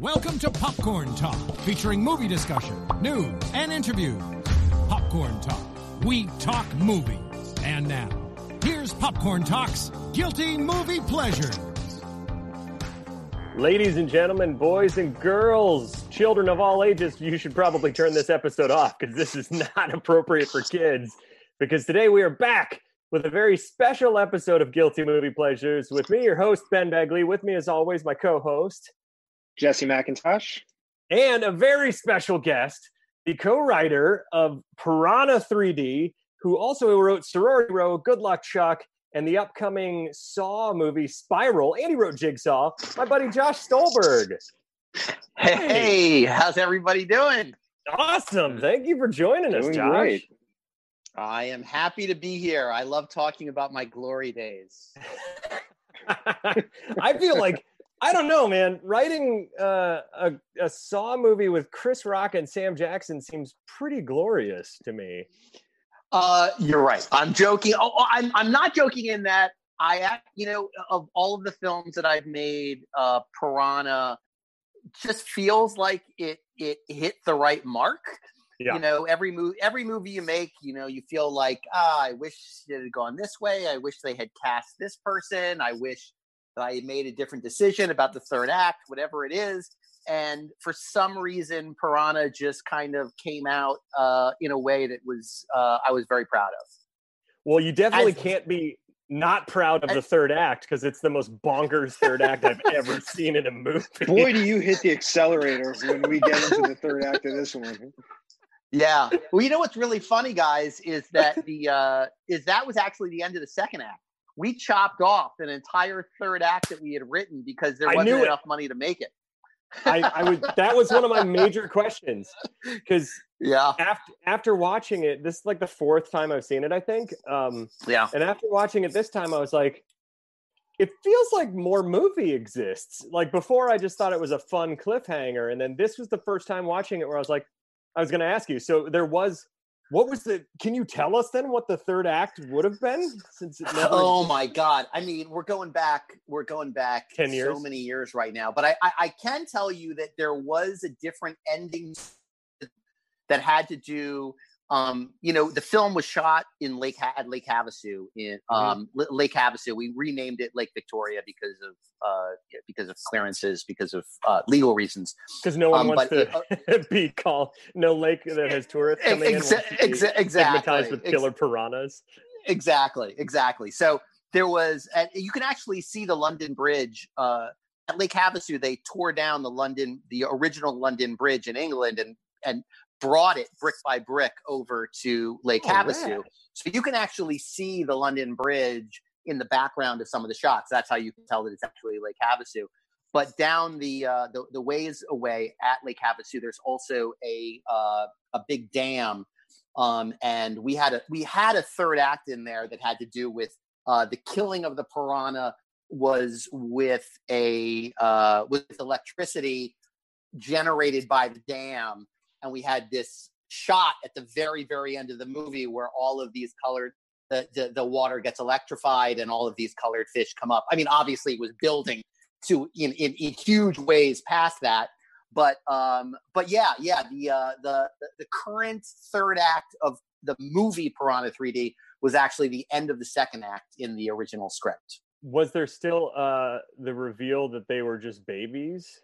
Welcome to Popcorn Talk, featuring movie discussion, news, and interviews. Popcorn Talk, we talk movies. And now, here's Popcorn Talk's Guilty Movie Pleasures. Ladies and gentlemen, boys and girls, children of all ages, you should probably turn this episode off because this is not appropriate for kids. Because today we are back with a very special episode of Guilty Movie Pleasures with me, your host, Ben Begley. With me, as always, my co host, Jesse McIntosh. and a very special guest, the co writer of Piranha 3D, who also wrote Sorority Row, Good Luck Chuck, and the upcoming Saw movie Spiral. And he wrote Jigsaw, my buddy Josh Stolberg. Hey, how's everybody doing? Awesome. Thank you for joining us, Josh. great. I am happy to be here. I love talking about my glory days. I feel like I don't know, man. Writing uh, a a Saw movie with Chris Rock and Sam Jackson seems pretty glorious to me. Uh, you're right. I'm joking. Oh, oh, I'm I'm not joking in that I act. You know, of all of the films that I've made, uh, Piranha just feels like it it hit the right mark. Yeah. You know, every movie every movie you make, you know, you feel like, ah, I wish it had gone this way. I wish they had cast this person. I wish that I made a different decision about the third act, whatever it is. And for some reason, Piranha just kind of came out uh, in a way that was uh, I was very proud of. Well, you definitely As- can't be not proud of the third act because it's the most bonkers third act I've ever seen in a movie. Boy, do you hit the accelerator when we get into the third act of this one. Yeah. Well, you know what's really funny, guys, is that the uh, is that was actually the end of the second act. We chopped off an entire third act that we had written because there wasn't knew it. enough money to make it. I, I was that was one of my major questions because Yeah. after after watching it, this is like the fourth time I've seen it. I think. Um, Yeah. And after watching it this time, I was like, it feels like more movie exists. Like before, I just thought it was a fun cliffhanger. And then this was the first time watching it where I was like, I was going to ask you. So there was, what was the, can you tell us then what the third act would have been? Since it never Oh my God! I mean, we're going back. We're going back 10 years? so many years right now. But I, I, I can tell you that there was a different ending that had to do. Um, you know, the film was shot in Lake at Lake Havasu in Mm-hmm. um, L- Lake Havasu. We renamed it Lake Victoria because of uh, because of clearances, because of uh, legal reasons. Because no one um, wants but to be called no lake that has tourists coming in. Exa- be exa- exactly. With Ex- killer piranhas. exactly exactly so there was and you can actually see the london bridge uh at lake havasu they tore down the london the original london bridge in england and and brought it brick by brick over to lake Oh, havasu. Rad. so you can actually see the london bridge in the background of some of the shots. That's how you can tell that it's actually lake havasu. But down the uh the, the ways away at lake havasu there's also a uh a big dam. Um, and we had a we had a third act in there that had to do with uh, the killing of the piranha was with a uh, with electricity generated by the dam, and we had this shot at the very very end of the movie where all of these colored the, the the water gets electrified and all of these colored fish come up. I mean, obviously, it was building to in in, in huge ways past that, but um but yeah yeah the uh the the, current third act of the movie piranha 3d was actually the end of the second act in the original script Was there still uh, the reveal that they were just babies?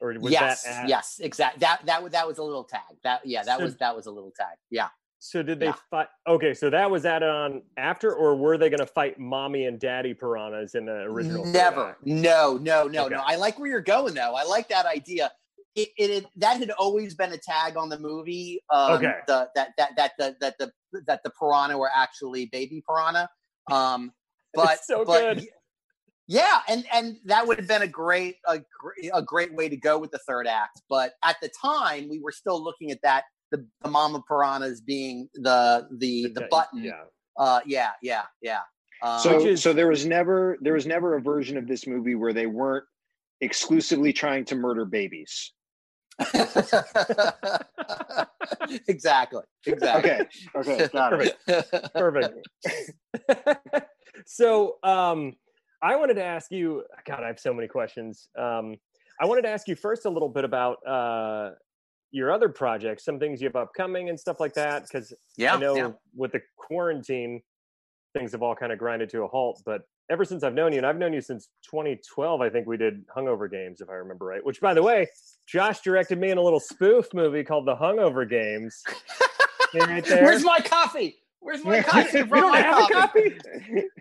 Or was yes that at- yes exactly that that was that was a little tag that yeah that So- was that was a little tag yeah So did they Yeah. fight? Okay, so that was added on after, or were they going to fight mommy and daddy piranhas in the original? never no no no Okay. no i like where you're going though i like that idea it, it, it that had always been a tag on the movie um Okay. the that that that the that the that the piranha were actually baby piranha um but It's so but good. Y- yeah and and that would have been a great a, a great way to go with the third act but at the time we were still looking at that the, the mama piranhas being the the the da- button Yeah. uh yeah yeah yeah um, So, is- so there was never there was never a version of this movie where they weren't exclusively trying to murder babies. exactly. Exactly. Okay, okay, got it. Perfect. so um, I wanted to ask you. God, I have so many questions. Um, I wanted to ask you first a little bit about uh, your other projects, some things you have upcoming and stuff like that. Because Yeah, I know yeah. with the quarantine, things have all kind of grinded to a halt. But ever since I've known you, and I've known you since 2012, I think we did Hungover Games, if I remember right. Which, by the way, Josh directed me in a little spoof movie called The Hungover Games. Right there. Where's my coffee? Where's my coffee? you don't have a copy?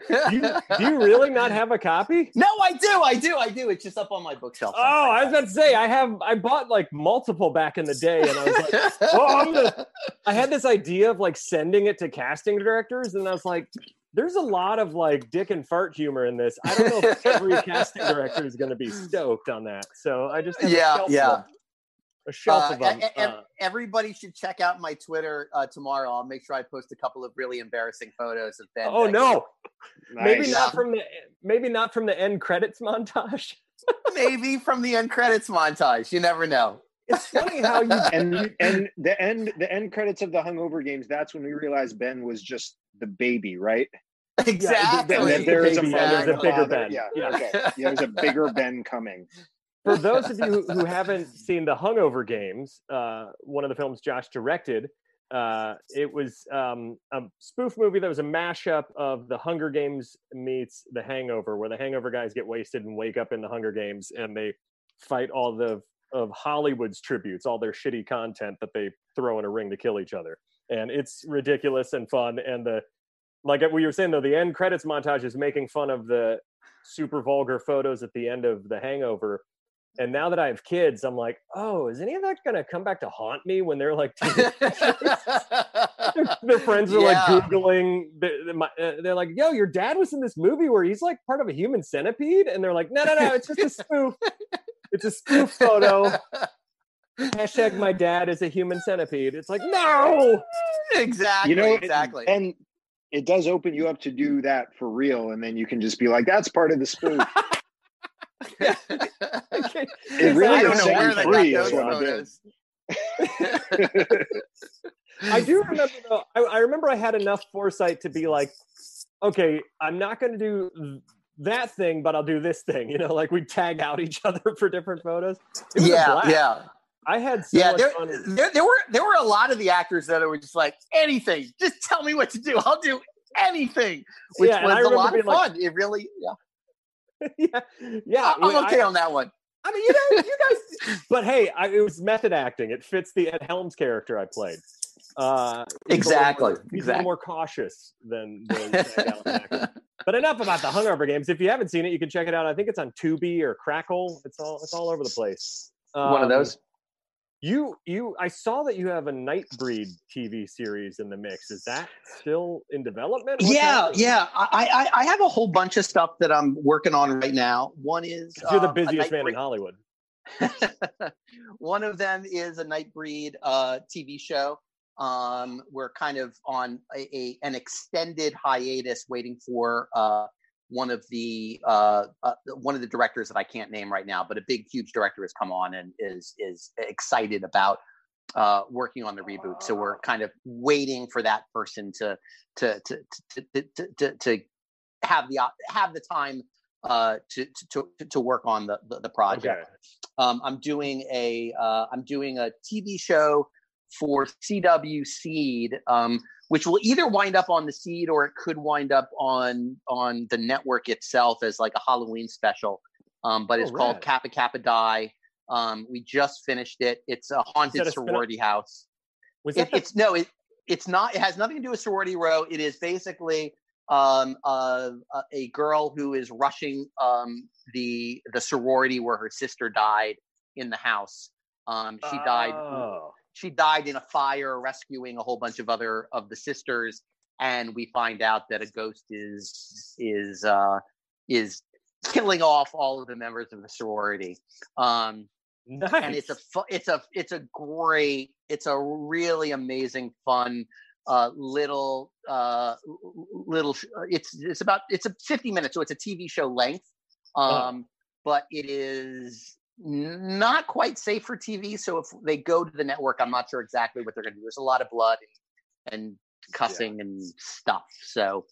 Do you, do you really not have a copy? No, I do. I do. I do. It's just up on my bookshelf. Oh, I was about to say I have. I bought like multiple back in the day, and I was like, oh, I had this idea of like sending it to casting directors, and I was like, there's a lot of like dick and fart humor in this. I don't know if every casting director is going to be stoked on that. So I just Yeah, a shelf yeah. A shelf Uh, of them. e- Uh, everybody should check out my Twitter uh, tomorrow. I'll make sure I post a couple of really embarrassing photos of Ben. oh Beckett. no, maybe not from the maybe not from the end credits montage. maybe from the end credits montage. You never know. It's funny how you and and the end the end credits of the hungover games that's when we realized ben was just the baby right exactly. and that there is a Baby, mother there's a bigger. Ben. yeah, Yeah. okay yeah there's a bigger ben coming for those of you who, haven't seen the Hungover Games, uh, one of the films Josh directed, uh, it was um, a spoof movie that was a mashup of the Hunger Games meets the Hangover, where the Hangover guys get wasted and wake up in the Hunger Games, and they fight all the of Hollywood's tributes, all their shitty content that they throw in a ring to kill each other, and it's ridiculous and fun. And the like we were saying though, the end credits montage is making fun of the super vulgar photos at the end of the Hangover and now that I have kids, I'm like, oh, is any of that going to come back to haunt me when they're like, their, their friends are Yeah. like Googling, they're, they're uh, they're like, yo, your dad was in this movie where he's like part of a human centipede. And they're like, no, no, no, it's just a spoof. It's a spoof photo. Hashtag my dad is a human centipede. It's like, no. exactly. you know exactly. and it does open you up to do that for real and then you can just be like that's part of the spoof Okay. It really I don't is know where setting free got those what it photos. I do remember though. I, I remember I had enough foresight to be like, okay, I'm not going to do that thing, but I'll do this thing. You know, like we tag out each other for different photos. It was a yeah, yeah. I had so yeah, much there, fun. there, there were there were a lot of the actors that were just like anything. Just tell me what to do. I'll do anything, which Yeah, was a lot of being like- fun. it really, yeah, yeah, yeah. I'm I- okay on that one. I mean, you know, you guys. But hey, I, it was method acting. It fits the Ed Helms character I played. Uh, he's a little Exactly, more- He's a exactly. little more cautious than the Zach Allen actor. But enough about the Hungover Games. If you haven't seen it, you can check it out. I think it's on Tubi or Crackle. It's all it's all over the place. one of Um, those. You you I saw that you have a Nightbreed TV series in the mix. Is that still in development? What's Yeah, happening? yeah. I, I I have a whole bunch of stuff that I'm working on right now. One is You're the um, a busiest man in Hollywood. One of them is a Nightbreed uh, TV show. Um, we're kind of on a, a an extended hiatus, waiting for uh, one of the uh, uh, one of the directors that I can't name right now, but a big, huge director has come on and is is excited about uh, working on the reboot. So we're kind of waiting for that person to to to to to, to, to, have the have the time uh, to, to to to work on the the, the project. Okay. Um, I'm doing a uh, I'm doing a TV show for CW Seed, um, which will either wind up on the Seed or it could wind up on on the network itself as like a Halloween special. Um, but Oh, it's called. Kappa Kappa Die. Um, we just finished it. It's a haunted a spin-off? sorority house. Was It, the, it's no, it, it's not. It has nothing to do with sorority row. It is basically um, uh, a, a girl who is rushing um, the the sorority where her sister died in the house. Um, she died. Oh. She died in a fire, rescuing a whole bunch of other of the sisters. And we find out that a ghost is is uh, is killing off all of the members of the sorority. Um, Nice. and it's a fu- it's a it's a great it's a really amazing fun uh little uh little sh- uh, it's it's about it's a 50 minutes so it's a tv show length um Uh-huh. but it is not quite safe for tv so if they go to the network i'm not sure exactly what they're going to do there's a lot of blood and, and cussing and stuff so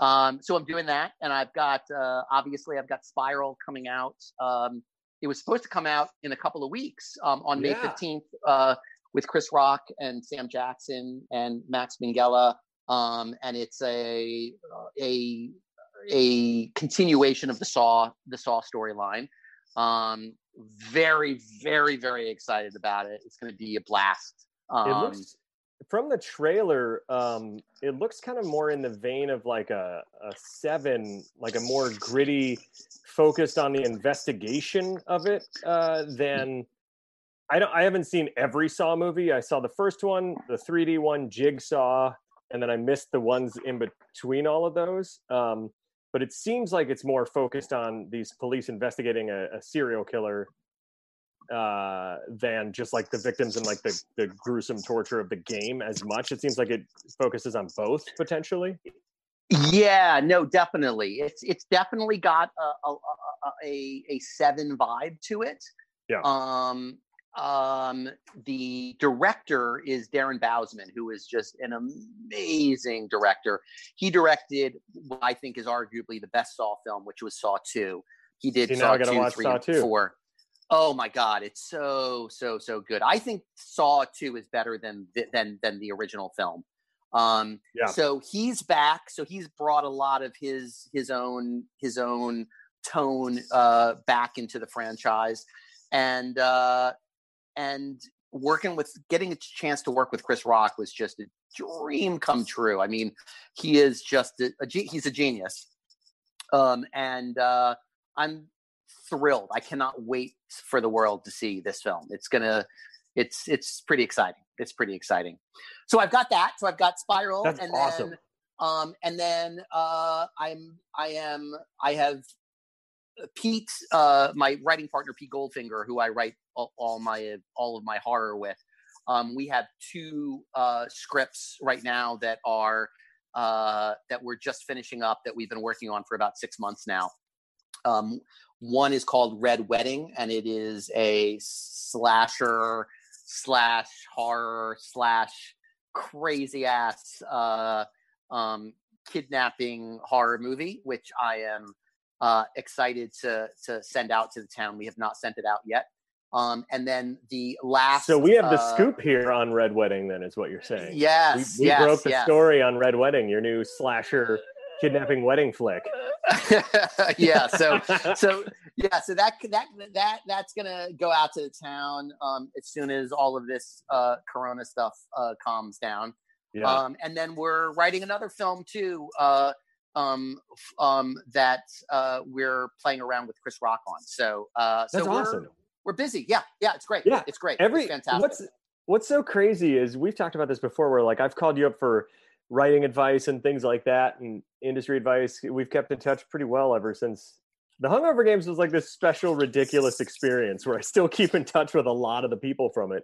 um so i'm doing that and i've got uh obviously i've got spiral coming out um it was supposed to come out in a couple of weeks um, on May Yeah. fifteenth uh, with Chris Rock and Sam Jackson and Max Minghella, um, and it's a a a continuation of the Saw the Saw storyline. Um, very, very, very excited about it. It's going to be a blast. Um, it looks from the trailer um it looks kind of more in the vein of like a, a seven like a more gritty focused on the investigation of it uh than i don't i haven't seen every saw movie i saw the first one the 3d one jigsaw and then i missed the ones in between all of those um but it seems like it's more focused on these police investigating a, a serial killer uh than just like the victims and like the, the gruesome torture of the game as much it seems like it focuses on both potentially Yeah, no, definitely. It's it's definitely got a a, a, a, a seven vibe to it. Yeah. Um. Um. The director is Darren Bousman, who is just an amazing director. He directed what I think is arguably the best Saw film, which was Saw Two. He did See, Saw I Two, Three, Saw and 2. Four. Oh my God, it's so so so good. I think Saw Two is better than than than the original film. Um, Yeah. So he's back. So he's brought a lot of his his own his own tone uh, back into the franchise, and uh, and working with getting a chance to work with Chris Rock was just a dream come true. I mean, he is just a, a he's a genius, um, and uh, I'm thrilled. I cannot wait for the world to see this film. It's gonna it's it's pretty exciting. It's pretty exciting. So I've got that. So I've got Spiral, That's and awesome. then um, and then uh, I'm I am I have Pete, uh, my writing partner Pete Goldfinger, who I write all, all my all of my horror with. Um, we have two uh, scripts right now that are uh, that we're just finishing up that we've been working on for about six months now. Um, one is called Red Wedding, and it is a slasher slash horror slash crazy ass uh, um, kidnapping horror movie, which I am uh, excited to to send out to the town. We have not sent it out yet. Um, and then the last. so we have the uh, scoop here on red wedding then is what you're saying we, we yes, broke the yes. story on red wedding your new slasher kidnapping wedding flick yeah. So so yeah. So that that that that's gonna go out to the town um, as soon as all of this uh, Corona stuff uh, calms down. yeah Um, and then we're writing another film too. Uh, um, um, that uh, we're playing around with Chris Rock on. So, uh, so That's we're, awesome. we're busy. Yeah, yeah, it's great. Yeah, it's great. every it's fantastic. what's what's so crazy is we've talked about this before where like i've called you up for writing advice and things like that and industry advice we've kept in touch pretty well ever since the hungover games was like this special ridiculous experience where i still keep in touch with a lot of the people from it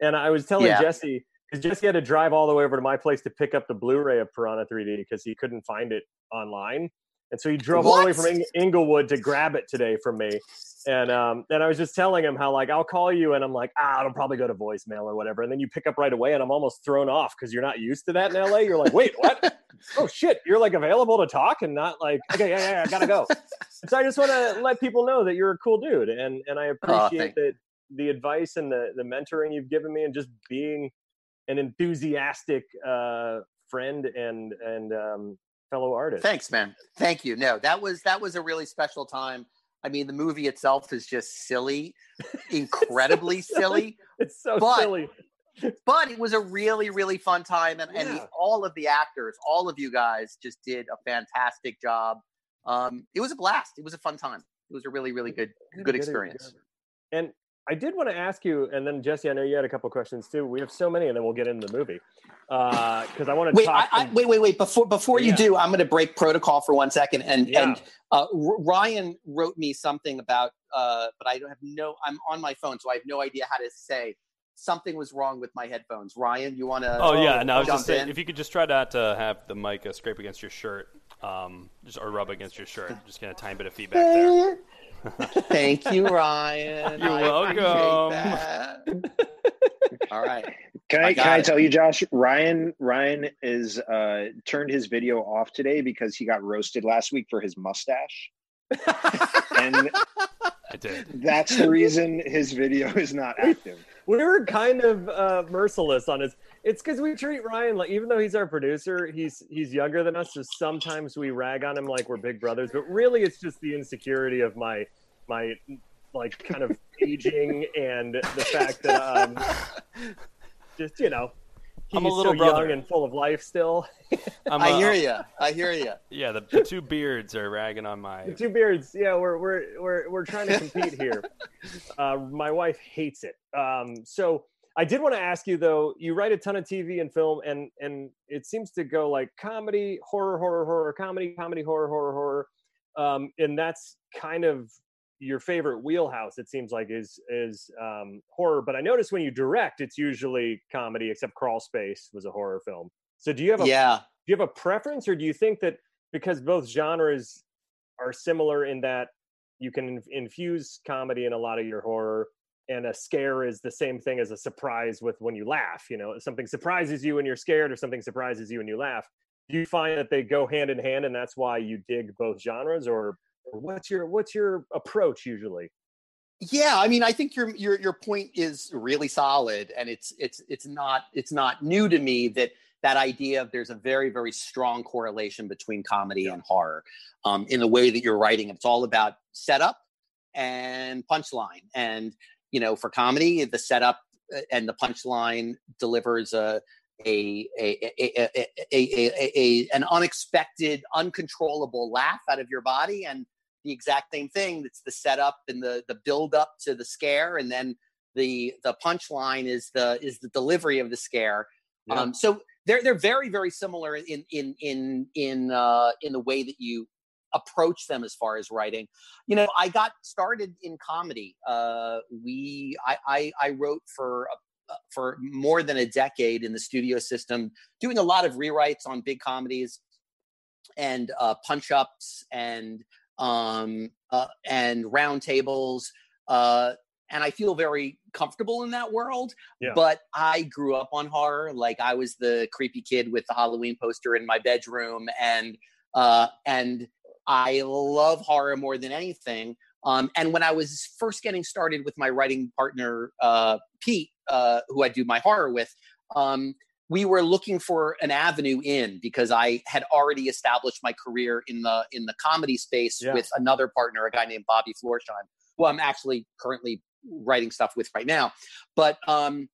and i was telling Yeah. jesse because jesse had to drive all the way over to my place to pick up the blu-ray of piranha 3d because he couldn't find it online and so he drove all the way from Ing- inglewood to grab it today from me and um, and I was just telling him how like I'll call you and I'm like ah it'll probably go to voicemail or whatever, and then you pick up right away and I'm almost thrown off because you're not used to that in LA. You're like wait what? oh shit, you're like available to talk and not like okay yeah yeah, yeah I gotta go. so I just want to let people know that you're a cool dude and and I appreciate thank- that the advice and the the mentoring you've given me and just being an enthusiastic uh, friend and and um, fellow artist. Thanks, man. Thank you. No, that was that was a really special time. I mean, the movie itself is just silly, incredibly silly, It's so But- silly. but it was a really, really fun time, and, and the, all of the actors, all of you guys, just did a fantastic job. Um, it was a blast. It was a fun time. It was a really, really good, good experience. And I did want to ask you, and then Jesse, I know you had a couple questions too. We have so many, and then we'll get into the movie because I want to Wait, I, talk. I, wait, wait, wait! Before before you do, I'm going to break protocol for one second. And Yeah. and uh, R- Ryan wrote me something about, uh, but I don't have no. I'm on my phone, so I have no idea how to say. Something was wrong with my headphones. Ryan, you want to? Oh yeah, no, I was just saying if you could just try not to have the mic uh, scrape against your shirt, um, just or rub against your shirt, just get a tiny bit of feedback there. Thank you, Ryan. You're I welcome. All right. Can I, I can got I tell you, Josh? Ryan Ryan is uh, turned his video off today because he got roasted last week for his mustache. and I did. That's the reason his video is not active. We were kind of uh, merciless on his. It's because we treat Ryan like, even though he's our producer, he's he's younger than us. So sometimes we rag on him like we're big brothers, but really it's just the insecurity of my my like kind of aging and the fact that um, just you know he's I'm a little so brother. young and full of life still. I'm, I hear you. I hear you. Yeah, the, the two beards are ragging on my. The two beards, yeah, we're we're we're we're trying to compete here. Uh, my wife hates it. Um, so I did want to ask you though. You write a ton of TV and film, and and it seems to go like comedy, horror, horror, horror, comedy, comedy, horror, horror, horror, um, and that's kind of your favorite wheelhouse. It seems like is is um, horror. But I notice when you direct, it's usually comedy, except Crawl Space was a horror film. So do you have a Yeah. do you have a preference or do you think that because both genres are similar in that you can infuse comedy in a lot of your horror and a scare is the same thing as a surprise with when you laugh you know something surprises you when you're scared or something surprises you when you laugh do you find that they go hand in hand and that's why you dig both genres or what's your what's your approach usually Yeah, I mean, I think your your your point is really solid, and it's it's it's not it's not new to me that that idea of there's a very very strong correlation between comedy and horror, um, in the way that you're writing. It's all about setup and punchline, and you know, for comedy, the setup uh, and the punchline delivers a, a, a, a, a, a an unexpected, uncontrollable laugh out of your body, and the exact same thing. It's the setup and the the build up to the scare, and then the the punchline is the is the delivery of the scare. Yeah. Um, so they're they're very very similar in in in in uh, in the way that you approach them as far as writing. You know, I got started in comedy. Uh, we I, I I wrote for a, for more than a decade in the studio system, doing a lot of rewrites on big comedies and uh, punch ups and um, uh, and roundtables. Uh, and I feel very comfortable in that world. Yeah. But I grew up on horror. Like I was the creepy kid with the Halloween poster in my bedroom, and uh, and I love horror more than anything. Um, and when I was first getting started with my writing partner uh, Pete, uh, who I do my horror with, um, we were looking for an avenue in because I had already established my career in the in the comedy space Yeah. with another partner, a guy named Bobby Florsheim, who I'm actually currently writing stuff with right now. But um,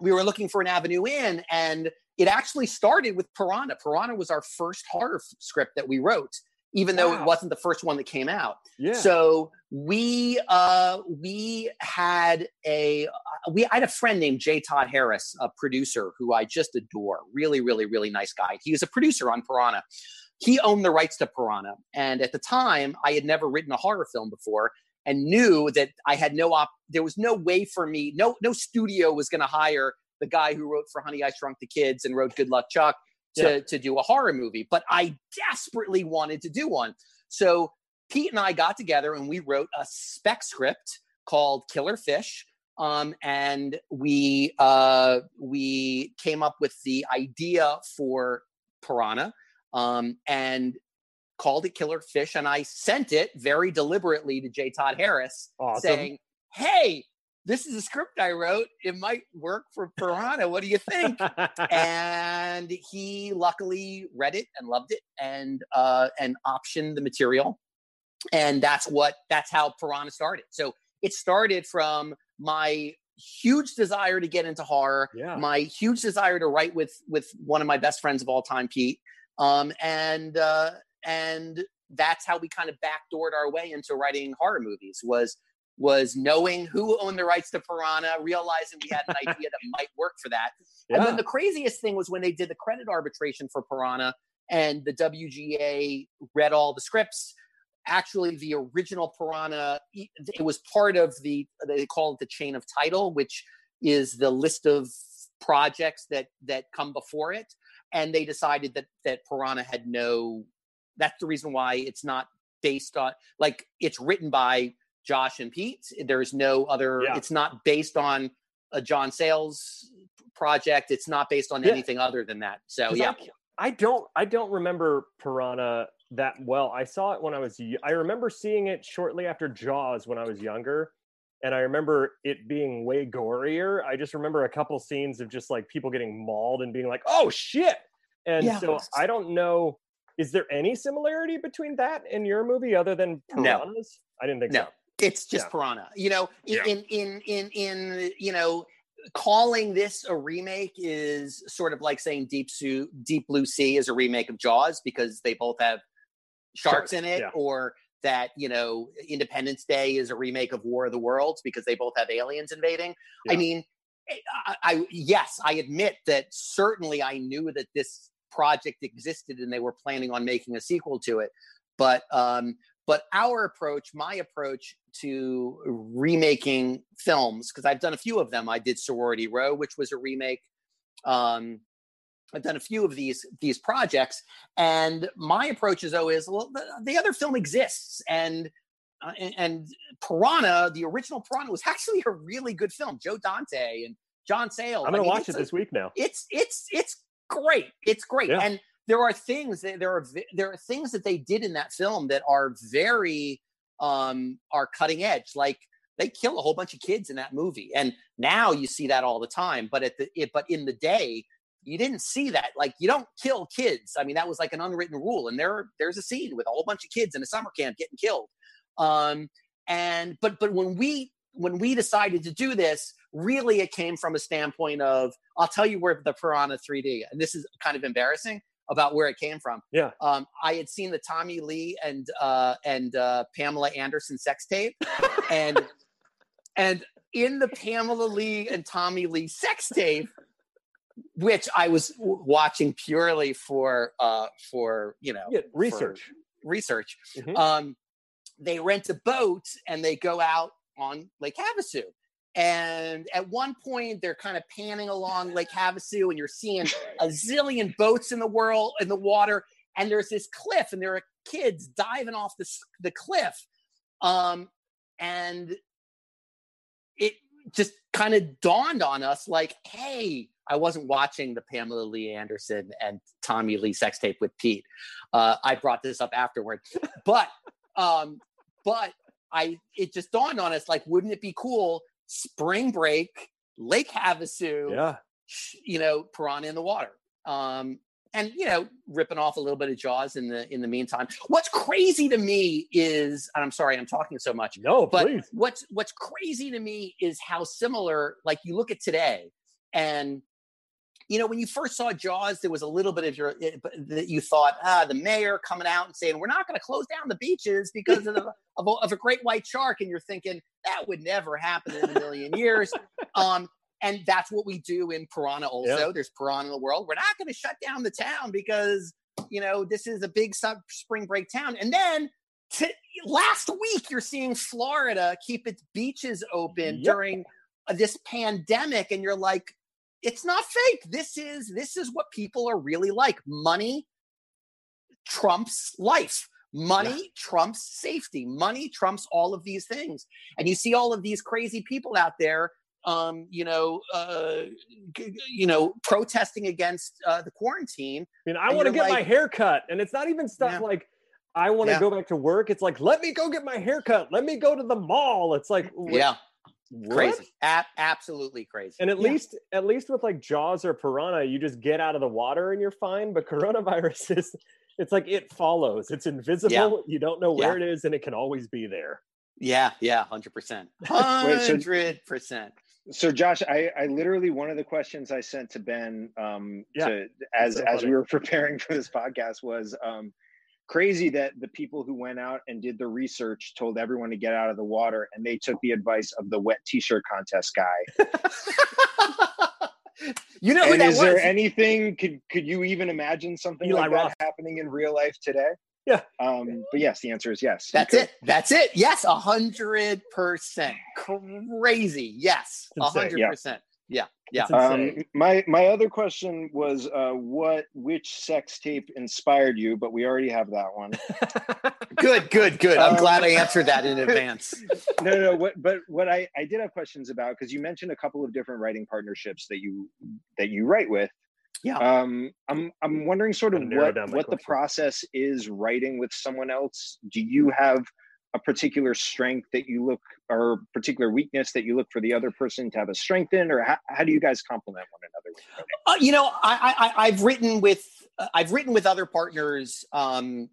we were looking for an avenue in, and it actually started with Piranha. Piranha was our first horror f- script that we wrote, even though it wasn't the first one that came out. yeah So we uh, we had a uh, we I had a friend named J. Todd Harris, a producer who I just adore. Really, really, really nice guy. He was a producer on Piranha. He owned the rights to Piranha, and at the time, I had never written a horror film before, and knew that I had no op. There was no way for me. No, no studio was going to hire the guy who wrote for Honey I Shrunk the Kids and wrote Good Luck Chuck to Yeah. to do a horror movie. But I desperately wanted to do one. So Pete and I got together and we wrote a spec script called Killer Fish. Um, and we uh, we came up with the idea for Piranha um, and called it Killer Fish. And I sent it very deliberately to J. Todd Harris, Awesome. saying, "Hey, this is a script I wrote. It might work for Piranha. What do you think?" and he luckily read it and loved it and uh and optioned the material and that's what that's how piranha started so it started from my huge desire to get into horror yeah my huge desire to write with with one of my best friends of all time pete um and uh and that's how we kind of backdoored our way into writing horror movies was was knowing who owned the rights to piranha realizing we had an idea that might work for that and then the craziest thing was when they did the credit arbitration for Piranha and the WGA read all the scripts. Actually, the original Piranha, it was part of the, they call it the chain of title, which is the list of projects that that come before it. And they decided that that Piranha had no, that's the reason why it's not based on, like, it's written by Josh and Pete. There's no other, Yeah. it's not based on a John Sayles project. It's not based on Yeah. anything other than that. So yeah, I, I don't I don't remember Piranha that well. I saw it when I was. I remember seeing it shortly after Jaws when I was younger, and I remember it being way gorier. I just remember a couple scenes of just like people getting mauled and being like, "Oh shit!" And Yeah. so I don't know. Is there any similarity between that and your movie other than No. piranhas? I didn't think No. so. It's just Yeah. Piranha. You know, in, Yeah. in in in in you know, calling this a remake is sort of like saying Deep Su- Deep Blue Sea is a remake of Jaws because they both have sharks in it, yeah. or that you know Independence Day is a remake of War of the Worlds because they both have aliens invading. I mean, eh, I, I yes, I admit that certainly I knew that this project existed and they were planning on making a sequel to it, but um, but our approach, my approach to remaking films, because I've done a few of them. I did Sorority Row, which was a remake. Um, I've done a few of these these projects, and my approach is always well, the, the other film exists, and uh, and, and Piranha, the original Piranha, was actually a really good film. Joe Dante and John Sayles. I'm gonna I mean, watch it a- this week now. it's it's it's great it's great Yeah. and there are things that there are there are things that they did in that film that are very um are cutting edge like they kill a whole bunch of kids in that movie and now you see that all the time but at the it, but in the day you didn't see that like you don't kill kids. I mean that was like an unwritten rule and there there's a scene with a whole bunch of kids in a summer camp getting killed. Um and but but when we when we decided to do this really it came from a standpoint of i'll tell you where the piranha 3d and this is kind of embarrassing about where it came from Yeah. um, i had seen the tommy lee and uh, and uh, pamela anderson sex tape and and in the pamela lee and tommy lee sex tape which i was w- watching purely for uh for you know Yeah, research. research Mhm. um, they rent a boat and they go out on Lake Havasu. And at one point, they're kind of panning along Lake Havasu, and you're seeing a zillion boats in the world in the water. And there's this cliff, and there are kids diving off the the cliff. Um, and it just kind of dawned on us, like, hey, I wasn't watching the Pamela Lee Anderson and Tommy Lee sex tape with Pete. Uh, I brought this up afterward, but um, but I it just dawned on us like, wouldn't it be cool? Spring break, Lake Havasu, Yeah. you know, piranha in the water. Um, and you know, ripping off a little bit of Jaws in the in the meantime. What's crazy to me is, and I'm sorry, I'm talking so much, No, but please. what's what's crazy to me is how similar. Like you look at today, and you know, when you first saw Jaws, there was a little bit of your eh, that you thought, ah, the mayor coming out and saying we're not going to close down the beaches because of, the, of, a, of a great white shark, and you're thinking that would never happen in a million years. Um, and that's what we do in Piranha. Also, there's Piranha in the world. We're not going to shut down the town because you know this is a big sub spring break town. And then to, last week, you're seeing Florida keep its beaches open Yep. during uh, this pandemic, and you're like, it's not fake. This is this is what people are really like. Money trumps life. Money trumps safety. Money trumps all of these things. And you see all of these crazy people out there, um, you know, uh, you know, protesting against uh, the quarantine. I mean, I want to get my like- hair cut, and it's not even stuff Yeah. like I want to Yeah. go back to work. It's like, let me go get my hair cut. Let me go to the mall. It's like, Yeah, what? crazy, A- absolutely crazy. And at Yeah. least, at least with like Jaws or Piranha, you just get out of the water and you're fine. But coronavirus is, it's like it follows. It's invisible. You don't know where it is, and it can always be there. yeah, yeah, hundred percent, hundred percent. So Josh, I, I literally one of the questions I sent to Ben um Yeah, to as so as we were preparing for this podcast was um crazy that the people who went out and did the research told everyone to get out of the water and they took the advice of the wet t-shirt contest guy. you know who and is was? there anything could could you even imagine something Eli like Roth. that happening in real life today? Yeah. Um but yes, the answer is yes. That's it. That's it. Yes, a hundred percent. Crazy. Yes, a hundred percent. Yeah, yeah. Um, my my other question was uh, what which sex tape inspired you, but we already have that one. Good, good, good. I'm Um, glad I answered that in advance. no, no. What, but what I I did have questions about because you mentioned a couple of different writing partnerships that you that you write with. Yeah. Um, I'm I'm wondering sort of Gotta narrow what down my what the process is writing with someone else. Do you have a particular strength that you look or particular weakness that you look for the other person to have a strength in, or how, how do you guys complement one another? Uh, you know, I, I, I've written with uh, I've written with other partners. Um,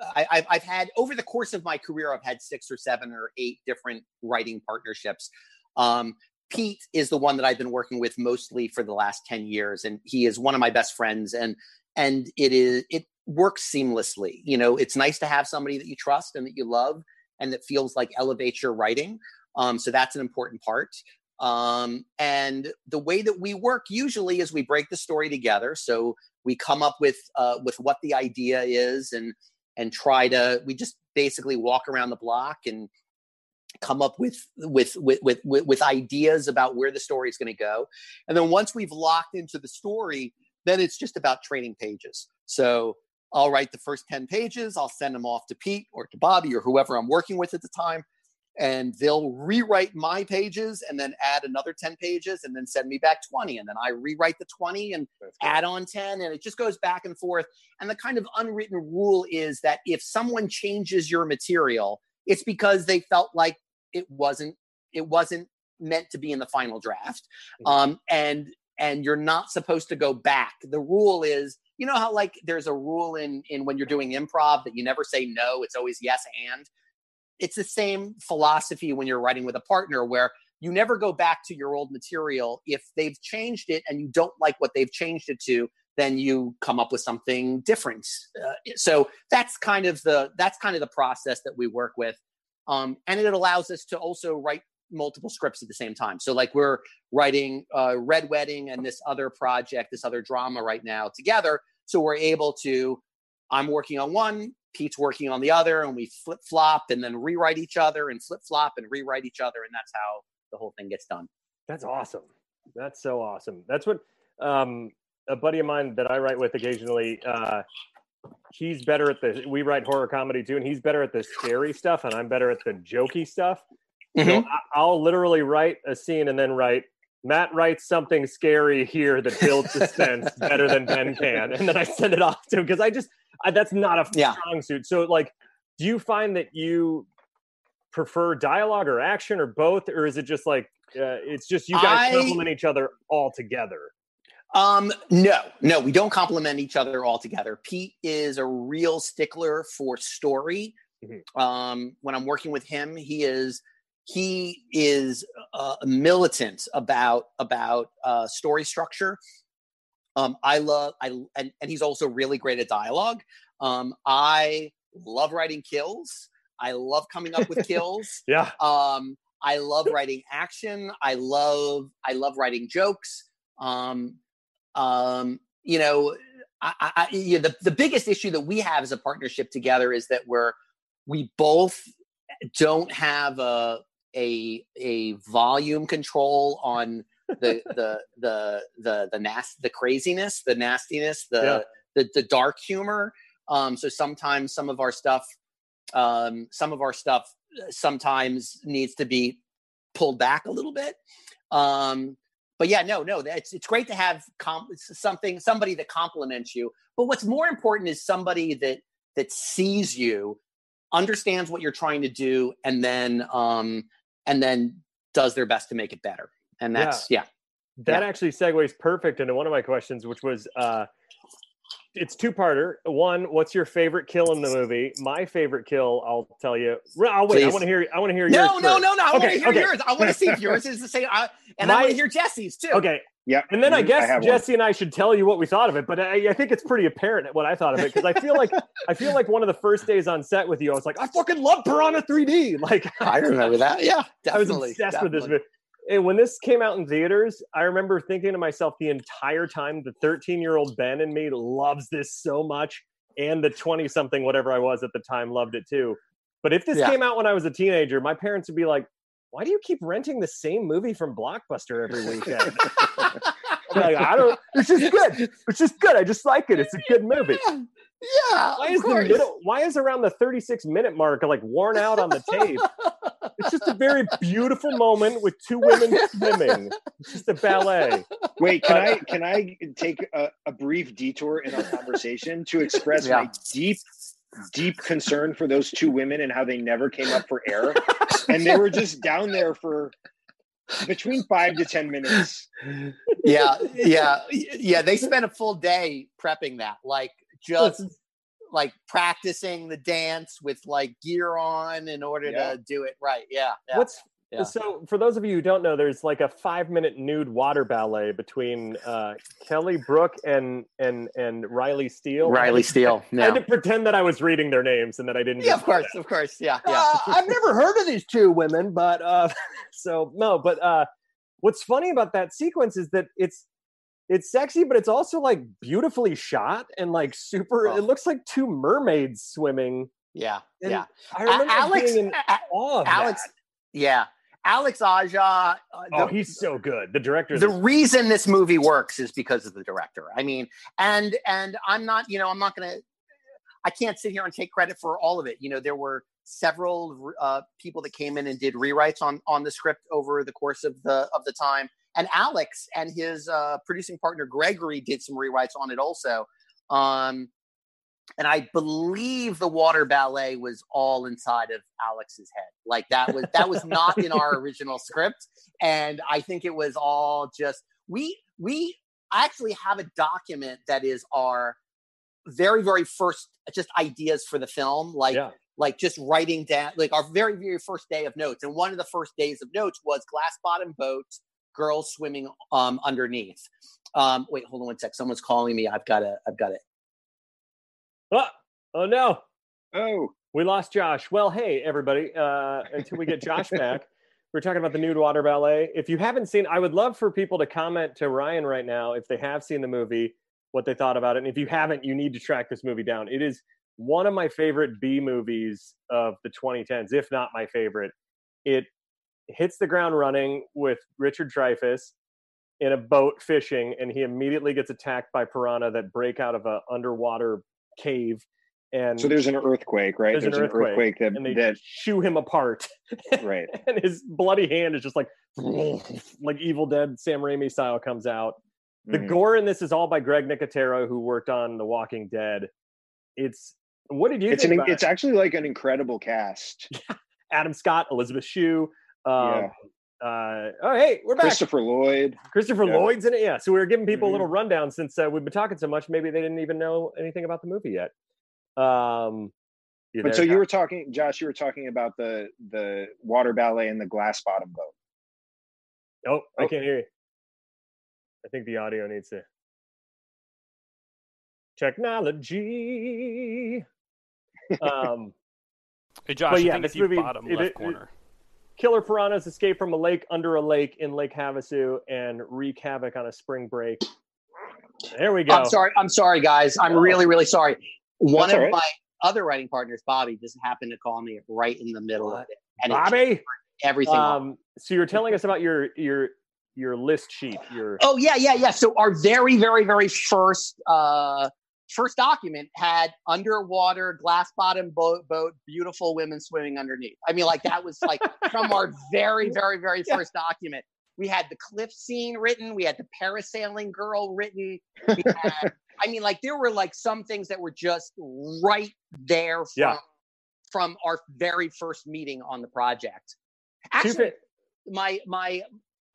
I, I've, I've had over the course of my career, I've had six or seven or eight different writing partnerships. Um, Pete is the one that I've been working with mostly for the last ten years, and he is one of my best friends. and And it is it works seamlessly. You know, it's nice to have somebody that you trust and that you love, and that feels like elevates your writing. Um, so that's an important part. Um, and the way that we work usually is we break the story together. So we come up with uh, with what the idea is, and and try to. We just basically walk around the block and come up with with with with with, with ideas about where the story is going to go. And then once we've locked into the story, then it's just about training pages. So I'll write the first 10 pages, I'll send them off to Pete or to Bobby or whoever I'm working with at the time and they'll rewrite my pages and then add another 10 pages and then send me back 20 and then i rewrite the 20 and add on 10 and it just goes back and forth and the kind of unwritten rule is that if someone changes your material it's because they felt like it wasn't it wasn't meant to be in the final draft Mhm. um and and you're not supposed to go back the rule is you know how like there's a rule in in when you're doing improv that you never say no it's always yes and? It's the same philosophy when you're writing with a partner where you never go back to your old material. If they've changed it and you don't like what they've changed it to then you come up with something different. Uh, so that's kind of the that's kind of the process that we work with. Um, and it allows us to also write multiple scripts at the same time so like we're writing uh, red wedding and this other project this other drama right now together so we're able to i'm working on one Pete's working on the other, and we flip flop and then rewrite each other and flip flop and rewrite each other, and that's how the whole thing gets done. That's awesome. That's so awesome. That's what um, a buddy of mine that I write with occasionally. Uh, he's better at the. We write horror comedy too, and he's better at the scary stuff, and I'm better at the jokey stuff. So Mhm. I, I'll literally write a scene and then write. Matt writes something scary here that builds suspense better than Ben can, and then I send it off to him because I just I, that's not a Yeah. strong suit. So like, do you find that you prefer dialogue or action or both, or is it just like uh, it's just you guys I- complement each other all together? Um, no, no, we don't complement each other altogether. Pete is a real stickler for story. Mhm. Um, when I'm working with him, he is he is uh, militant about about uh, story structure. Um, I love I and, and he's also really great at dialogue. Um, I love writing kills. I love coming up with kills. Yeah, um i love writing action i love i love writing jokes um um you know i, I you know, the, the biggest issue that we have as a partnership together is that we're we both don't have a a a volume control on the the the the the nast the craziness the nastiness the Yeah. the, the dark humor. Um so sometimes some of our stuff um some of our stuff uh, sometimes needs to be pulled back a little bit. Um but yeah no no it's it's great to have com- something somebody that compliments you. But what's more important is somebody that that sees you understands what you're trying to do and then um and then does their best to make it better and that's yeah, that Yeah. actually segues perfect into one of my questions, which was uh, it's two parter. One, what's your favorite kill in the movie? My favorite kill, I'll tell you. I'll wait. I want to hear. I want to hear no yours. no first. no no i want to Okay, hear okay. yours i want to see if yours is the same I, and i want to hear jesse's too Okay, Yeah, and then I guess one. Jesse and I should tell you what we thought of it, but I, I think it's pretty apparent what I thought of it because I feel like I feel like one of the first days on set with you, I was like, I fucking love Piranha 3D. Like i remember that yeah I was definitely obsessed with this movie. And when this came out in theaters, I remember thinking to myself the entire time, the 13 year old Ben and me loves this so much. And the 20 something, whatever I was at the time, loved it too. But if this Yeah. came out when I was a teenager, my parents would be like, why do you keep renting the same movie from Blockbuster every weekend? I'm like, I don't, it's just good. It's just good. I just like it. It's a good movie. Yeah, Why of is the middle, why is around the 36 minute mark like worn out on the tape? It's just a very beautiful moment with two women swimming. It's just a ballet. Wait, can I can I take a, a brief detour in our conversation to express my deep, deep concern for those two women and how they never came up for air, and they were just down there for between five to ten minutes. yeah, yeah, yeah. They spent a full day prepping that, like just like practicing the dance with like gear on in order Yeah. to do it right. Yeah, yeah. What's Yeah. so for those of you who don't know, there's like a five minute nude water ballet between uh, Kelly Brook and and and Riley Steele. Riley Steele. I Yeah. had to pretend that I was reading their names and that I didn't. yeah, of course, of course. Yeah, yeah. Uh, I've never heard of these two women, but uh, so no. But uh, what's funny about that sequence is that it's it's sexy, but it's also like beautifully shot and like super. Oh. It looks like two mermaids swimming. yeah, And yeah. I remember Alex, being in awe of Alex, that. yeah, Alex Aja. Uh, Oh, he's so good. The director. the reason this movie works is because of the director. I mean, and and I'm not, you know, I'm not gonna. I can't sit here and take credit for all of it. You know, there were several uh, people that came in and did rewrites on on the script over the course of the of the time. And Alex and his uh, producing partner Gregory did some rewrites on it also. Um, and I believe the water ballet was all inside of Alex's head. Like that was that was not in our original script, and I think it was all just we we actually have a document that is our very very first just ideas for the film like yeah. like just writing down like our very very first day of notes. And one of the first days of notes was glass bottom boat girls swimming um underneath. Um wait hold on one sec. Someone's calling me. I've got to i've got to Oh, oh no, Oh, we lost Josh. Well, hey everybody. Uh, until we get Josh back, we're talking about the nude water ballet. If you haven't seen, I would love for people to comment to Ryan right now if they have seen the movie, what they thought about it. And if you haven't, you need to track this movie down. It is one of my favorite B movies of the 2010s, if not my favorite. It hits the ground running with Richard Dreyfuss in a boat fishing, and he immediately gets attacked by piranha that break out of a underwater cave. And so there's an earthquake, right? There's an earthquake, that and they that chew him apart. right. and his bloody hand is just like like Evil Dead Sam Raimi style comes out. The Mhm. gore in this is all by Greg Nicotero, who worked on The Walking Dead. It's what did you It's think an it's it? actually like an incredible cast. Adam Scott, Elizabeth Shue. Um, Yeah. Uh, oh, hey, we're back. Christopher Lloyd. Christopher Yeah. Lloyd's in it. Yeah. So we were giving people Mhm. a little rundown since uh, we've been talking so much. Maybe they didn't even know anything about the movie yet. Um, you But there, so you were talking, Josh. You were talking about the the water ballet and the glass bottom boat. Oh, I Oh. can't hear you. I think the audio needs to. Technology. um, Hey Josh, But I yeah, think this it's you movie- bottom it- left it- corner. Killer piranhas escape from a lake under a lake in Lake Havasu and wreak havoc on a spring break. There we go. i'm sorry i'm sorry guys i'm really really sorry one That's of right. my other writing partners bobby just happened to call me right in the middle of it and Bobby. everything. Um, so you're telling us about your your your list sheet. Your Oh yeah, yeah, yeah. So our very, very, very first uh first document had underwater glass bottom boat boat, beautiful women swimming underneath. I mean, like that was like from our very, very, very Yeah. first document. We had the cliff scene written, we had the parasailing girl written. We had, I mean, like there were like some things that were just right there from Yeah. from our very first meeting on the project. Actually, my my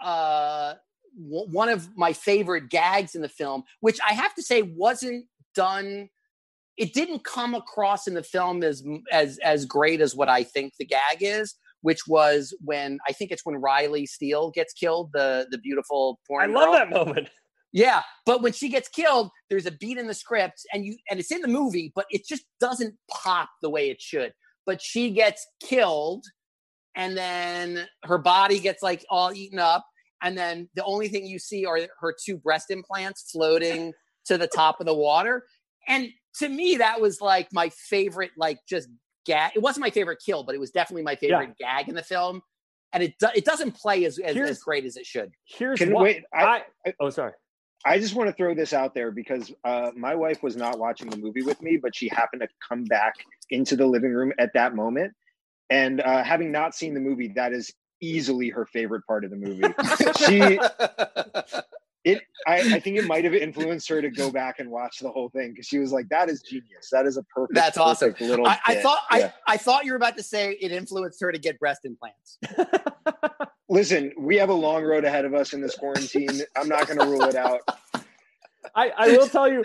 uh one of my favorite gags in the film which i have to say wasn't done it didn't come across in the film as as as great as what i think the gag is which was when i think it's when riley steele gets killed the the beautiful porn I love girl. that moment. yeah but when she gets killed there's a beat in the script and you and it's in the movie but it just doesn't pop the way it should but she gets killed and then her body gets like all eaten up and then the only thing you see are her two breast implants floating to the top of the water and to me that was like my favorite like just gag it wasn't my favorite kill but it was definitely my favorite gag in the film and it do- it doesn't play as as, as great as it should Here's Can what wait? I, I, oh sorry. I just want to throw this out there because uh, my wife was not watching the movie with me, but she happened to come back into the living room at that moment. And uh, having not seen the movie, that is easily her favorite part of the movie. she, it, I, I think it might have influenced her to go back and watch the whole thing because she was like, "That is genius. That is a perfect. That's awesome." perfect Little I, I thought Yeah. I, I thought you were about to say it influenced her to get breast implants. Listen, we have a long road ahead of us in this quarantine. I'm not going to rule it out. I, I will tell you,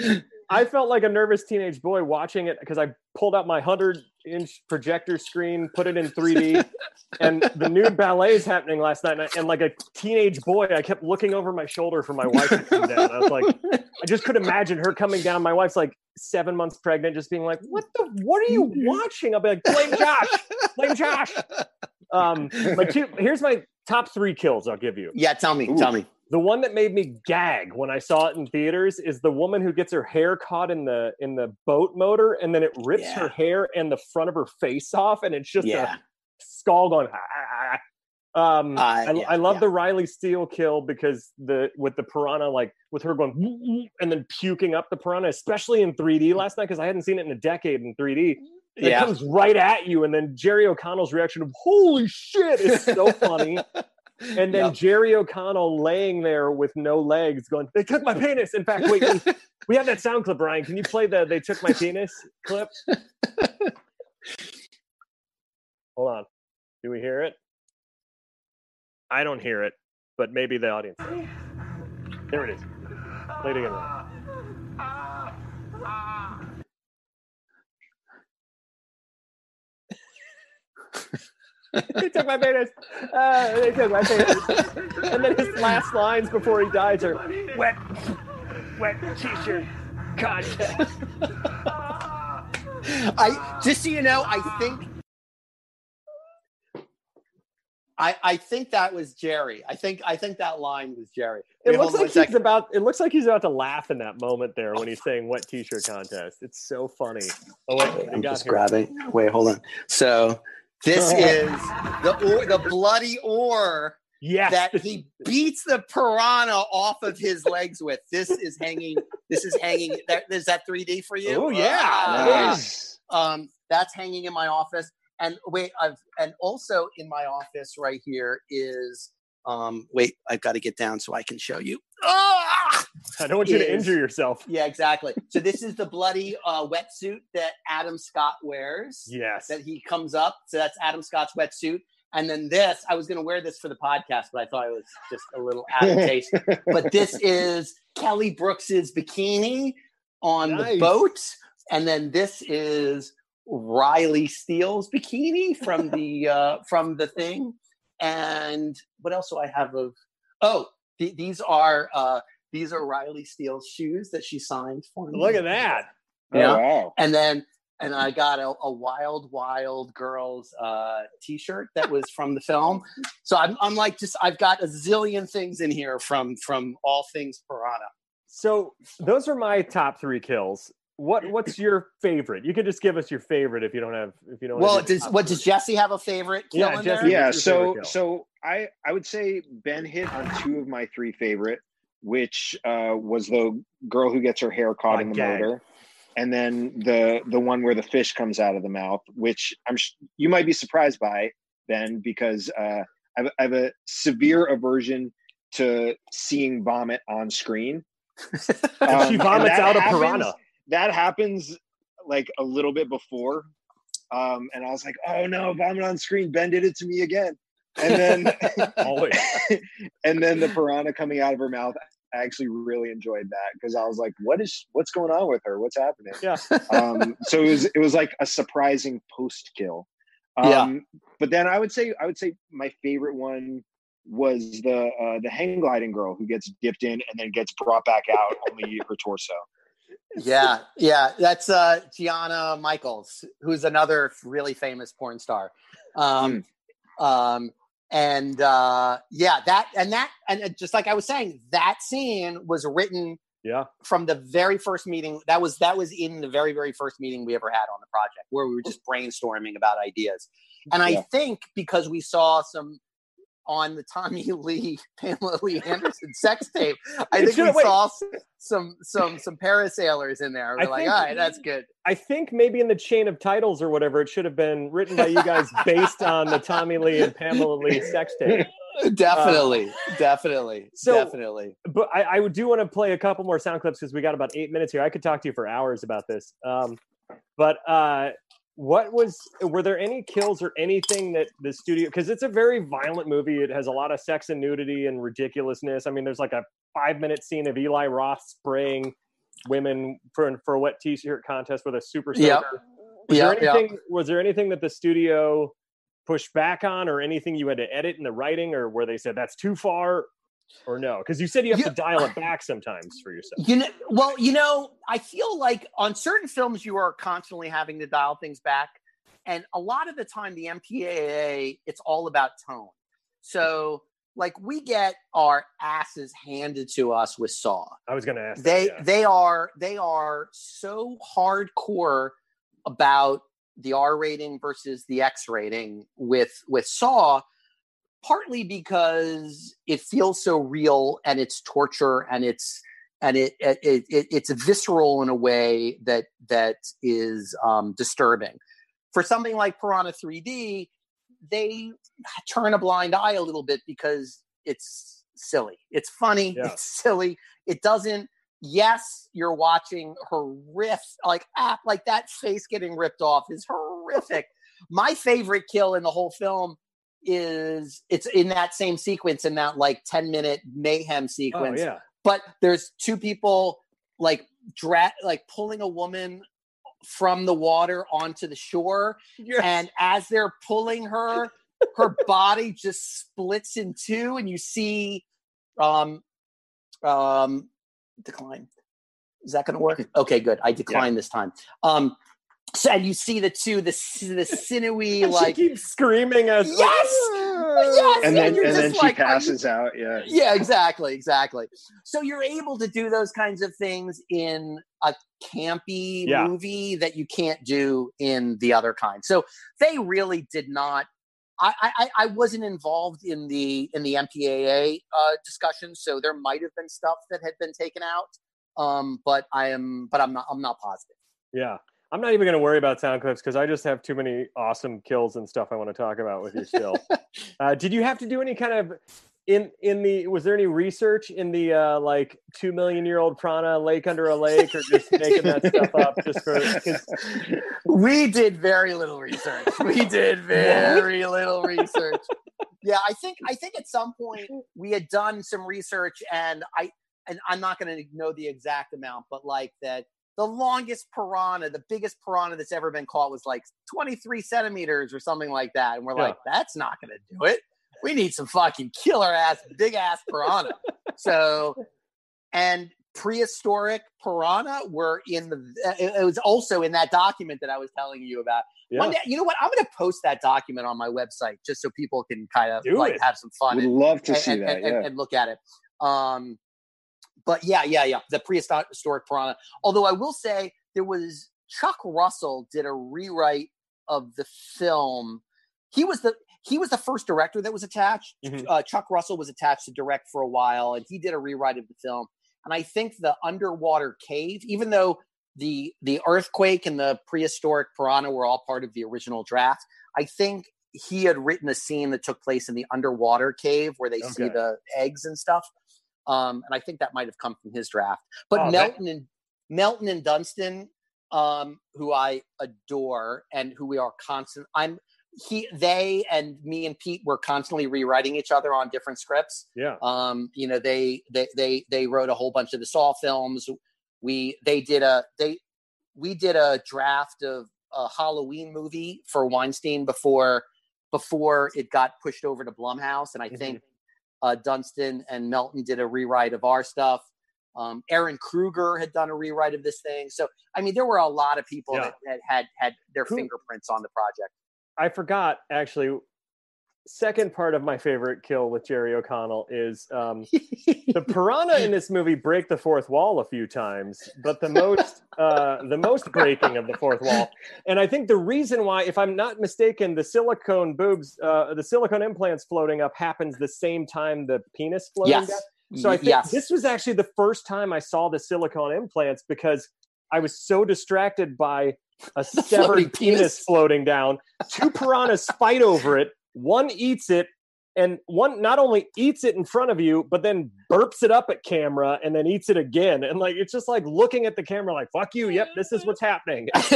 I felt like a nervous teenage boy watching it because I pulled out my 100 inch projector screen, put it in 3D, and the new ballet is happening last night. And, I- and like a teenage boy, I kept looking over my shoulder for my wife to come down. I was like, I just could imagine her coming down. My wife's like seven months pregnant, just being like, "What the? What are you watching?" I'll be like, "Blame Josh, blame Josh." Um, my two. Here's my top three kills. I'll give you. Yeah, tell me, Ooh. tell me. The one that made me gag when I saw it in theaters is the woman who gets her hair caught in the in the boat motor and then it rips her hair and the front of her face off and it's just Yeah, a skull going. "Ah, ah, ah." Um, Uh, I, yeah, I love yeah. the Riley Steele kill because the with the piranha like with her going and then puking up the piranha, especially in 3D last night because I hadn't seen it in a decade in 3D. It yeah. comes right at you, and then Jerry O'Connell's reaction of "Holy shit!" is so funny. And then Yep. Jerry O'Connell laying there with no legs, going, "They took my penis." In fact, wait, we, we have that sound clip, Brian. Can you play the "They took my penis" clip? Hold on. Do we hear it? I don't hear it, but maybe the audience. does. There it is. Play it again. Ryan. they took my penis. Uh, they took my penis. And then his last lines before he dies are wet, wet t-shirt contest. I just so you know, I think I I think that was Jerry. I think I think that line was Jerry. It Wait, looks like he's second. about. It looks like he's about to laugh in that moment there when he's saying "wet t-shirt contest." It's so funny. Oh wait, I'm just here? grabbing. Wait, hold on. So this is the or, the bloody oar Yes, that he beats the piranha off of his legs with. This is hanging. This is hanging. That, is that 3D for you? Oh, yeah. Ah. Nice. Um, that's hanging in my office. And wait, I've and also in my office right here is um wait, I've got to get down so I can show you. Ah! I don't want you to injure yourself. Yeah, exactly. So this is the bloody uh, wetsuit that Adam Scott wears. Yes. That he comes up. So that's Adam Scott's wetsuit. And then this, I was going to wear this for the podcast, but I thought it was just a little out of taste. but this is Kelly Brooks's bikini on the boat, and then this is Riley Steele's bikini from the uh, from the thing. And what else do I have of? Oh, th- these are uh, these are Riley Steele's shoes that she signed for me. Look at that. Yeah. Oh, wow. And then and I got a, a Wild Wild Girls uh, T-shirt that was from the film. So I'm, I'm like just I've got a zillion things in here from from all things Piranha. So those are my top three kills. What What's your favorite? You could just give us your favorite if you don't have if you don't. wanna Well, does what does Jesse have a favorite kill Yeah, in Jesse- there? yeah What's your favorite so so i i would say ben hit on two of my three favorite which uh was the girl who gets her hair caught Oh, in the gag. motor and then the the one where the fish comes out of the mouth which i'm sh- you might be surprised by ben because uh I have, I have a severe aversion to seeing vomit on screen If Um, she vomits out a happens- piranha. That happens like a little bit before um and i was like oh no vomit on screen ben did it to me again and then Always. and then the piranha coming out of her mouth i actually really enjoyed that because i was like what is what's going on with her what's happening Yeah. um so it was it was like a surprising post kill um Yeah. but then i would say i would say my favorite one was the uh the hang gliding girl who gets dipped in and then gets brought back out only her torso yeah, yeah, that's uh, Gianna Michaels, who's another really famous porn star. Um, um, and uh, yeah, that and that and uh, just like I was saying, that scene was written Yeah. from the very first meeting. That was that was in the very very first meeting we ever had on the project, where we were just brainstorming about ideas. And I Yeah. think because we saw some on the Tommy Lee Pamela Lee Anderson sex tape. I think we wait. saw some some some parasailers in there. We're I like, think- all right, that's good. I think maybe in the chain of titles or whatever, it should have been written by you guys based on the Tommy Lee and Pamela Lee sex tape. Definitely, definitely, so- definitely. But I, I do want to play a couple more sound clips because we got about eight minutes here. I could talk to you for hours about this. Um, but uh, what was were there any kills or anything that the studio because it's a very violent movie. It has a lot of sex and nudity and ridiculousness. I mean, there's like a five minute scene of Eli Roth spraying women for for a wet t-shirt contest with a super soaker. Yep. Was Yeah, there anything? Was there anything that the studio pushed back on, or anything you had to edit in the writing, or where they said that's too far, or no? Because you said you have Yeah. to dial it back sometimes for yourself. You know, well, you know, I feel like on certain films you are constantly having to dial things back, and a lot of the time the MPAA it's all about tone. So, like, we get our asses handed to us with Saw. I was going to ask. They that, yeah. they are they are so hardcore about the R rating versus the X rating with with Saw, partly because it feels so real and it's torture and it's and it, it, it it's visceral in a way that that is um, disturbing. For something like Piranha 3D, they turn a blind eye a little bit because it's silly. It's funny. Yeah. It's silly. It doesn't. Yes, you're watching horrific, like ah, like that face getting ripped off is horrific. My favorite kill in the whole film is it's in that same sequence in that like 10 minute mayhem sequence. Oh sequence. yeah. but there's two people like dra- like pulling a woman from the water onto the shore and as they're pulling her her body just splits in two and you see um um decline. Is that going to work okay good. I declined this time. Um so and you see the two the the sinewy she like keeps screaming as Yes! Yes! and then you're and then she like, are you- passes out. Yeah. yeah exactly exactly so you're able to do those kinds of things in a campy Yeah. movie that you can't do in the other kind so they really did not I, I, I wasn't involved in the in the MPAA uh, discussion, so there might have been stuff that had been taken out, um, but I am but I'm not I'm not positive. Yeah. I'm not even going to worry about sound clips because I just have too many awesome kills and stuff I want to talk about with you still. uh, did you have to do any kind of in in the was there any research in the uh like two million year old piranha lake under a lake or just making that stuff up just for We did very little research. We did very little research. Yeah, I think I think at some point we had done some research, and I and I'm not going to know the exact amount, but like that the longest piranha, the biggest piranha that's ever been caught was like 23 centimeters or something like that, and we're Yeah. like, that's not going to do it. We need some fucking killer ass, big ass piranha. so, and prehistoric piranha were in the. It it was also in that document that I was telling you about. yeah. One day, you know what? I'm going to post that document on my website just so people can kind of Do like it. have some fun Would and, love to and, see and, that. and, Yeah. and look at it. Um, but yeah, yeah, yeah. The prehistoric piranha. Although I will say there was Chuck Russell did a rewrite of the film. He was the he was the first director that was attached. Mhm. Uh, Chuck Russell was attached to direct for a while, and he did a rewrite of the film. And I think the underwater cave, even though the the earthquake and the prehistoric piranha were all part of the original draft, I think he had written a scene that took place in the underwater cave where they see the eggs and stuff. Um, and I think that might have come from his draft. But Oh, that- Melton and Melton and Dunstan, um, who I adore and who we are constant. I'm he, they, and me and Pete were constantly rewriting each other on different scripts. yeah. Um, you know, they they they they wrote a whole bunch of the Saw films. We they did a they we did a draft of a Halloween movie for Weinstein before before it got pushed over to Blumhouse, and I Mhm. think uh, Dunstan and Melton did a rewrite of our stuff. Um, Ehren Kruger had done a rewrite of this thing. So I mean, there were a lot of people Yeah. that, that had had their Who- fingerprints on the project. I forgot actually. Second part of my favorite kill with Jerry O'Connell is um, the piranha in this movie break the fourth wall a few times, but the most uh, the most breaking of the fourth wall. And I think the reason why, if I'm not mistaken, the silicone boobs, uh, the silicone implants floating up happens the same time the penis floating Yes. down. So I think yes. this was actually the first time I saw the silicone implants because I was so distracted by a severed penis. penis. floating down. Two piranhas fight over it. One eats it, and one not only eats it in front of you, but then burps it up at camera and then eats it again. And like it's just like looking at the camera, like "fuck you." Yep, this is mm-hmm. what's happening.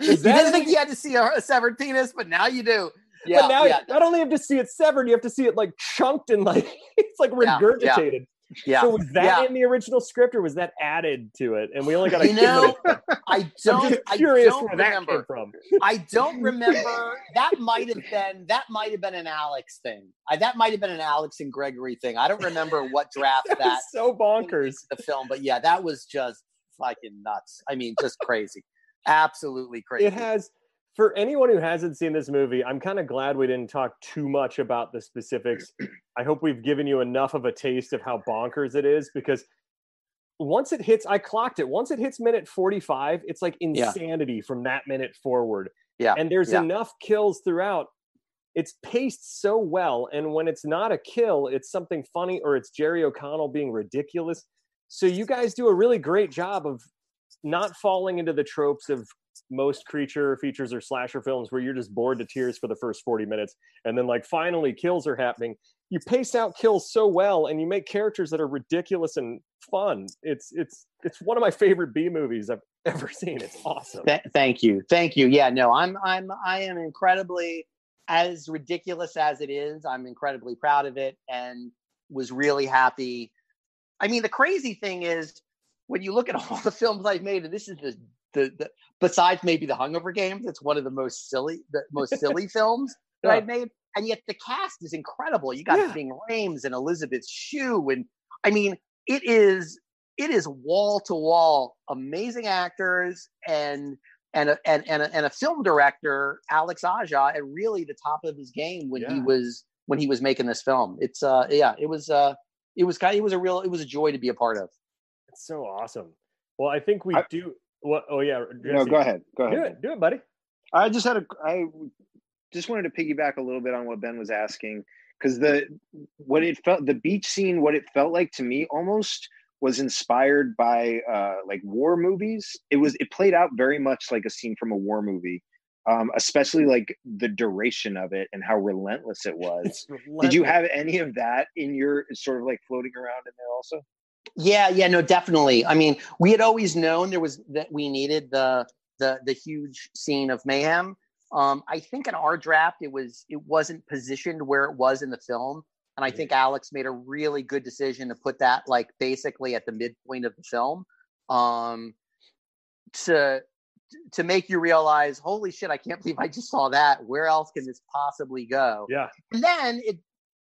you didn't think you had to see a, a severed penis, but now you do. Yeah, but now yeah, not only have to see it severed, you have to see it like chunked and like it's like Yeah, yeah. Yeah. So was that yeah. in the original script or was that added to it? And we only got a You know. I don't. just I curious don't where that remember. came from. I don't remember. That might have been. That might have been an Alex thing. I, that might have been an Alex and Gregory thing. I don't remember what draft That that so bonkers. the film, but yeah, that was just fucking nuts. I mean, just crazy. Absolutely crazy. It has for anyone who hasn't seen this movie, I'm kind of glad we didn't talk too much about the specifics. I hope we've given you enough of a taste of how bonkers it is because once it hits, I clocked it. Once it hits minute 45, it's like Yeah. insanity from that minute forward. yeah. and there's yeah. enough kills throughout. It's paced so well, and when it's not a kill, it's something funny or it's Jerry O'Connell being ridiculous. So you guys do a really great job of not falling into the tropes of most creature features or slasher films where you're just bored to tears for the first 40 minutes and then like finally kills are happening. You pace out kills so well and you make characters that are ridiculous and fun. It's it's it's one of my favorite b movies i've ever seen. It's awesome. Th- thank you, thank you. Yeah, no, I'm, I'm, I am incredibly, as ridiculous as it is, I'm incredibly proud of it, and was really happy. I mean, the crazy thing is when you look at all the films I've made, and this is the, the, the besides maybe the Hungover Games, it's one of the most silly, the most silly films that Yeah. I've made, and yet the cast is incredible. You got Yeah. Ving Rhames and Elizabeth Shue, and I mean, it is it is wall to wall amazing actors and and a, and and a, and a film director Alex Aja at really the top of his game when he was when he was making this film. It's uh yeah it was uh it was kind of, it was a real it was a joy to be a part of. It's so awesome. Well, I think we I- do. What? Oh yeah. No, go ahead. Go ahead. Do it. Do it, buddy. I just had a I just wanted to piggyback a little bit on what Ben was asking because the what it felt the beach scene what it felt like to me almost was inspired by uh like war movies. It was it played out very much like a scene from a war movie. Um, especially like the duration of it and how relentless it was. It's Did you have any of that in your sort of like floating around in there also? Yeah, yeah, no, definitely. I mean, we had always known there was that we needed the the the huge scene of mayhem. Um, I think in our draft it was it wasn't positioned where it was in the film, and I think Alex made a really good decision to put that like basically at the midpoint of the film, um, to to make you realize, holy shit, I can't believe I just saw that. Where else can this possibly go? Yeah. and then it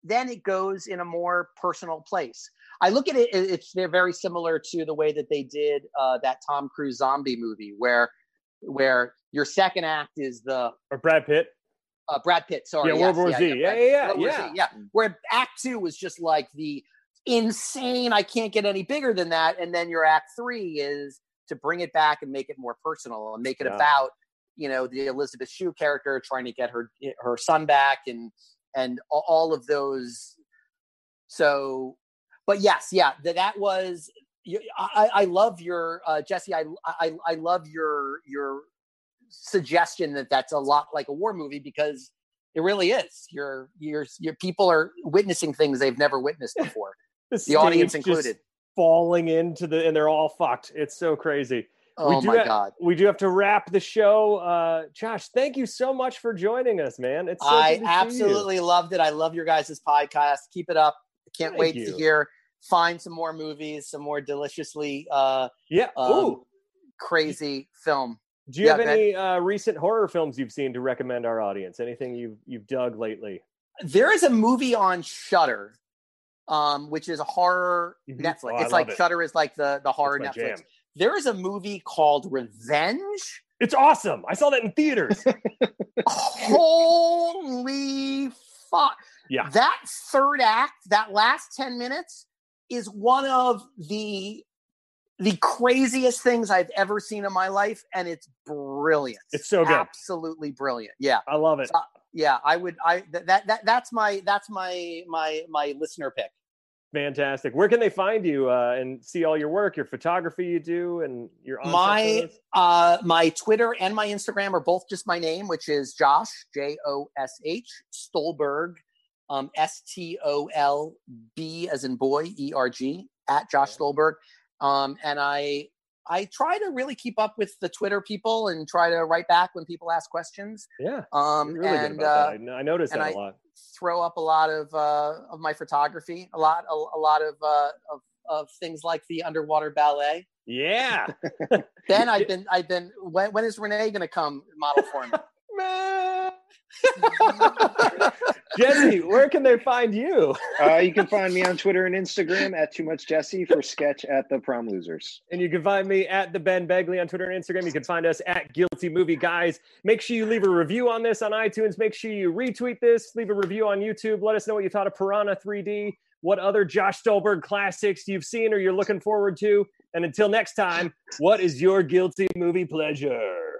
then it goes in a more personal place. I look at it; it- it's they're very similar to the way that they did uh, that Tom Cruise zombie movie, where where your second act is the Or Brad Pitt. uh, Brad Pitt. Sorry, Yeah, yes, World War Z. Yeah, yeah, yeah, World yeah. Z, yeah. Where Act Two was just like the insane. I can't get any bigger than that. And then your Act Three is to bring it back and make it more personal and make it Yeah. about you know the Elizabeth Shue character trying to get her her son back and and all of those. So, but yes, yeah, that was. I, I love your uh, Jesse. I, I I love your your suggestion that that's a lot like a war movie because it really is. Your your your people are witnessing things they've never witnessed before. the audience included. falling into the and they're all fucked. It's so crazy. Oh do my ha- god! We do have to wrap the show. Uh, Josh, thank you so much for joining us, man. It's so I good to see you. absolutely loved it. I love your guys' podcast. Keep it up. Can't Thank wait you. to hear find some more movies, some more deliciously uh, Yeah. um, crazy film. Do you yeah, have any uh, recent horror films you've seen to recommend our audience? Anything you've you've dug lately? There is a movie on Shudder, um, which is a horror Mhm. Netflix. Oh, it's like it. Shudder is like the the horror Netflix. jam. There is a movie called Revenge. It's awesome. I saw that in theaters. Holy fuck? Yeah. That third act, that last 10 minutes is one of the the craziest things I've ever seen in my life, and it's brilliant. It's so good. absolutely brilliant. Yeah, I love it. yeah. I would. I th- that that that's my that's my my my listener pick. Fantastic. Where can they find you uh, and see all your work, your photography you do, and your My uh my Twitter and my Instagram are both just my name, which is Josh J O S H Stolberg, um S T O L B as in boy E R G at Josh Stolberg, um and I I try to really keep up with the Twitter people and try to write back when people ask questions. Yeah, Um really and good about uh, that. I I noticed that I- a lot. throw up a lot of uh, of my photography, a lot a, a lot of, uh, of of things like the underwater ballet. Yeah. Then I've been I've been when when is Renee going to come model for me? Man. Jesse, where can they find you? Uh, you can find me on Twitter and Instagram at Too Much Jesse for sketch at the Prom Losers. And you can find me at the Ben Begley on Twitter and Instagram. You can find us at Guilty Movie Guys. Make sure you leave a review on this on iTunes. Make sure you retweet this. Leave a review on YouTube. Let us know what you thought of Piranha 3D. What other Josh Stolberg classics you've seen or you're looking forward to. And until next time, what is your guilty movie pleasure?